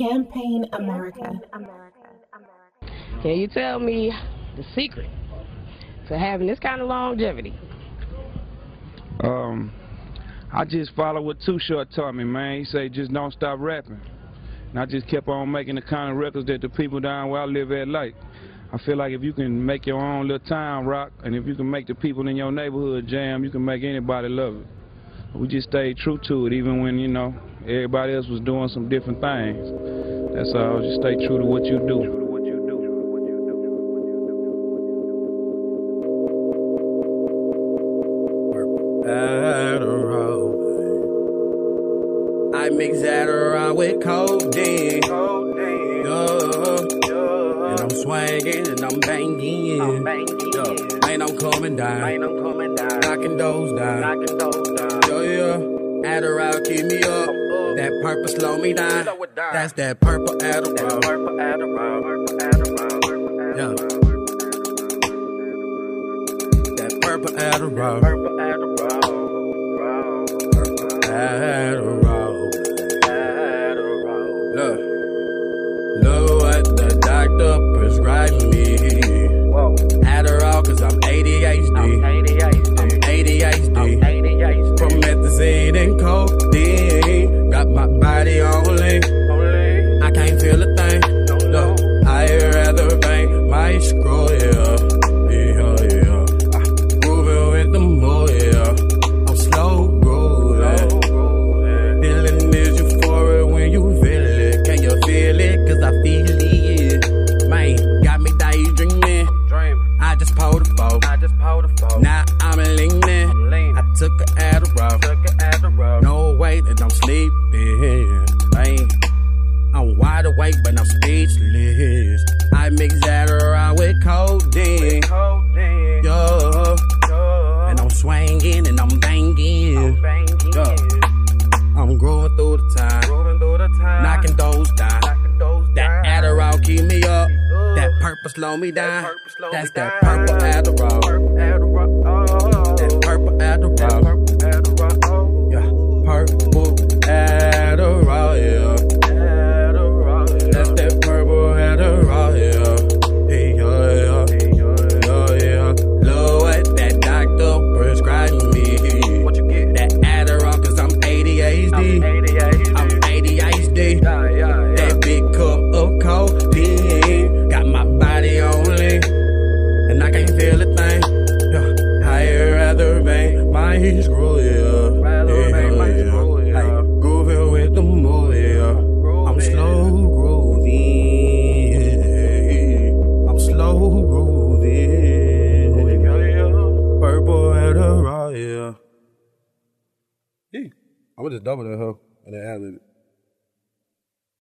Campaign AmerikA. Can you tell me the secret to having this kind of longevity? Um, I just follow what Too Short taught me, man. He say just don't stop rapping. And I just kept on making the kind of records that the people down where I live at like. I feel like if you can make your own little town rock, and if you can make the people in your neighborhood jam, you can make anybody love it. We just stayed true to it, even when, you know, everybody else was doing some different things. That's all, just stay true to what you do. Adderall. I mix Adderall with codeine. Yeah. And I'm swinging and I'm banging. I'm banging. Yeah. Ain't no coming down. Ain't no coming down. Knocking those down. Knocking those down. Yeah, yeah. Adderall keep me up. That purple slow me down. That's that purple Adderall. Purple Adderall. Purple Adderall. Yeah. That purple Adderall. Purple Adderall. Adderall. Adderall. Look. Look what the doctor prescribed me. Time. Knocking those down. That Adderall keep me up. That purple slow me down. That's that purple Adderall. That purple Adderall. I can't feel a thing. Yeah. I'd rather bang my. Hey, grooving with the move, yeah. I'm slow grooving. I'm slow grooving. Purple Adderall, yeah. Yeah. I'm gonna just double that hoe and then add it.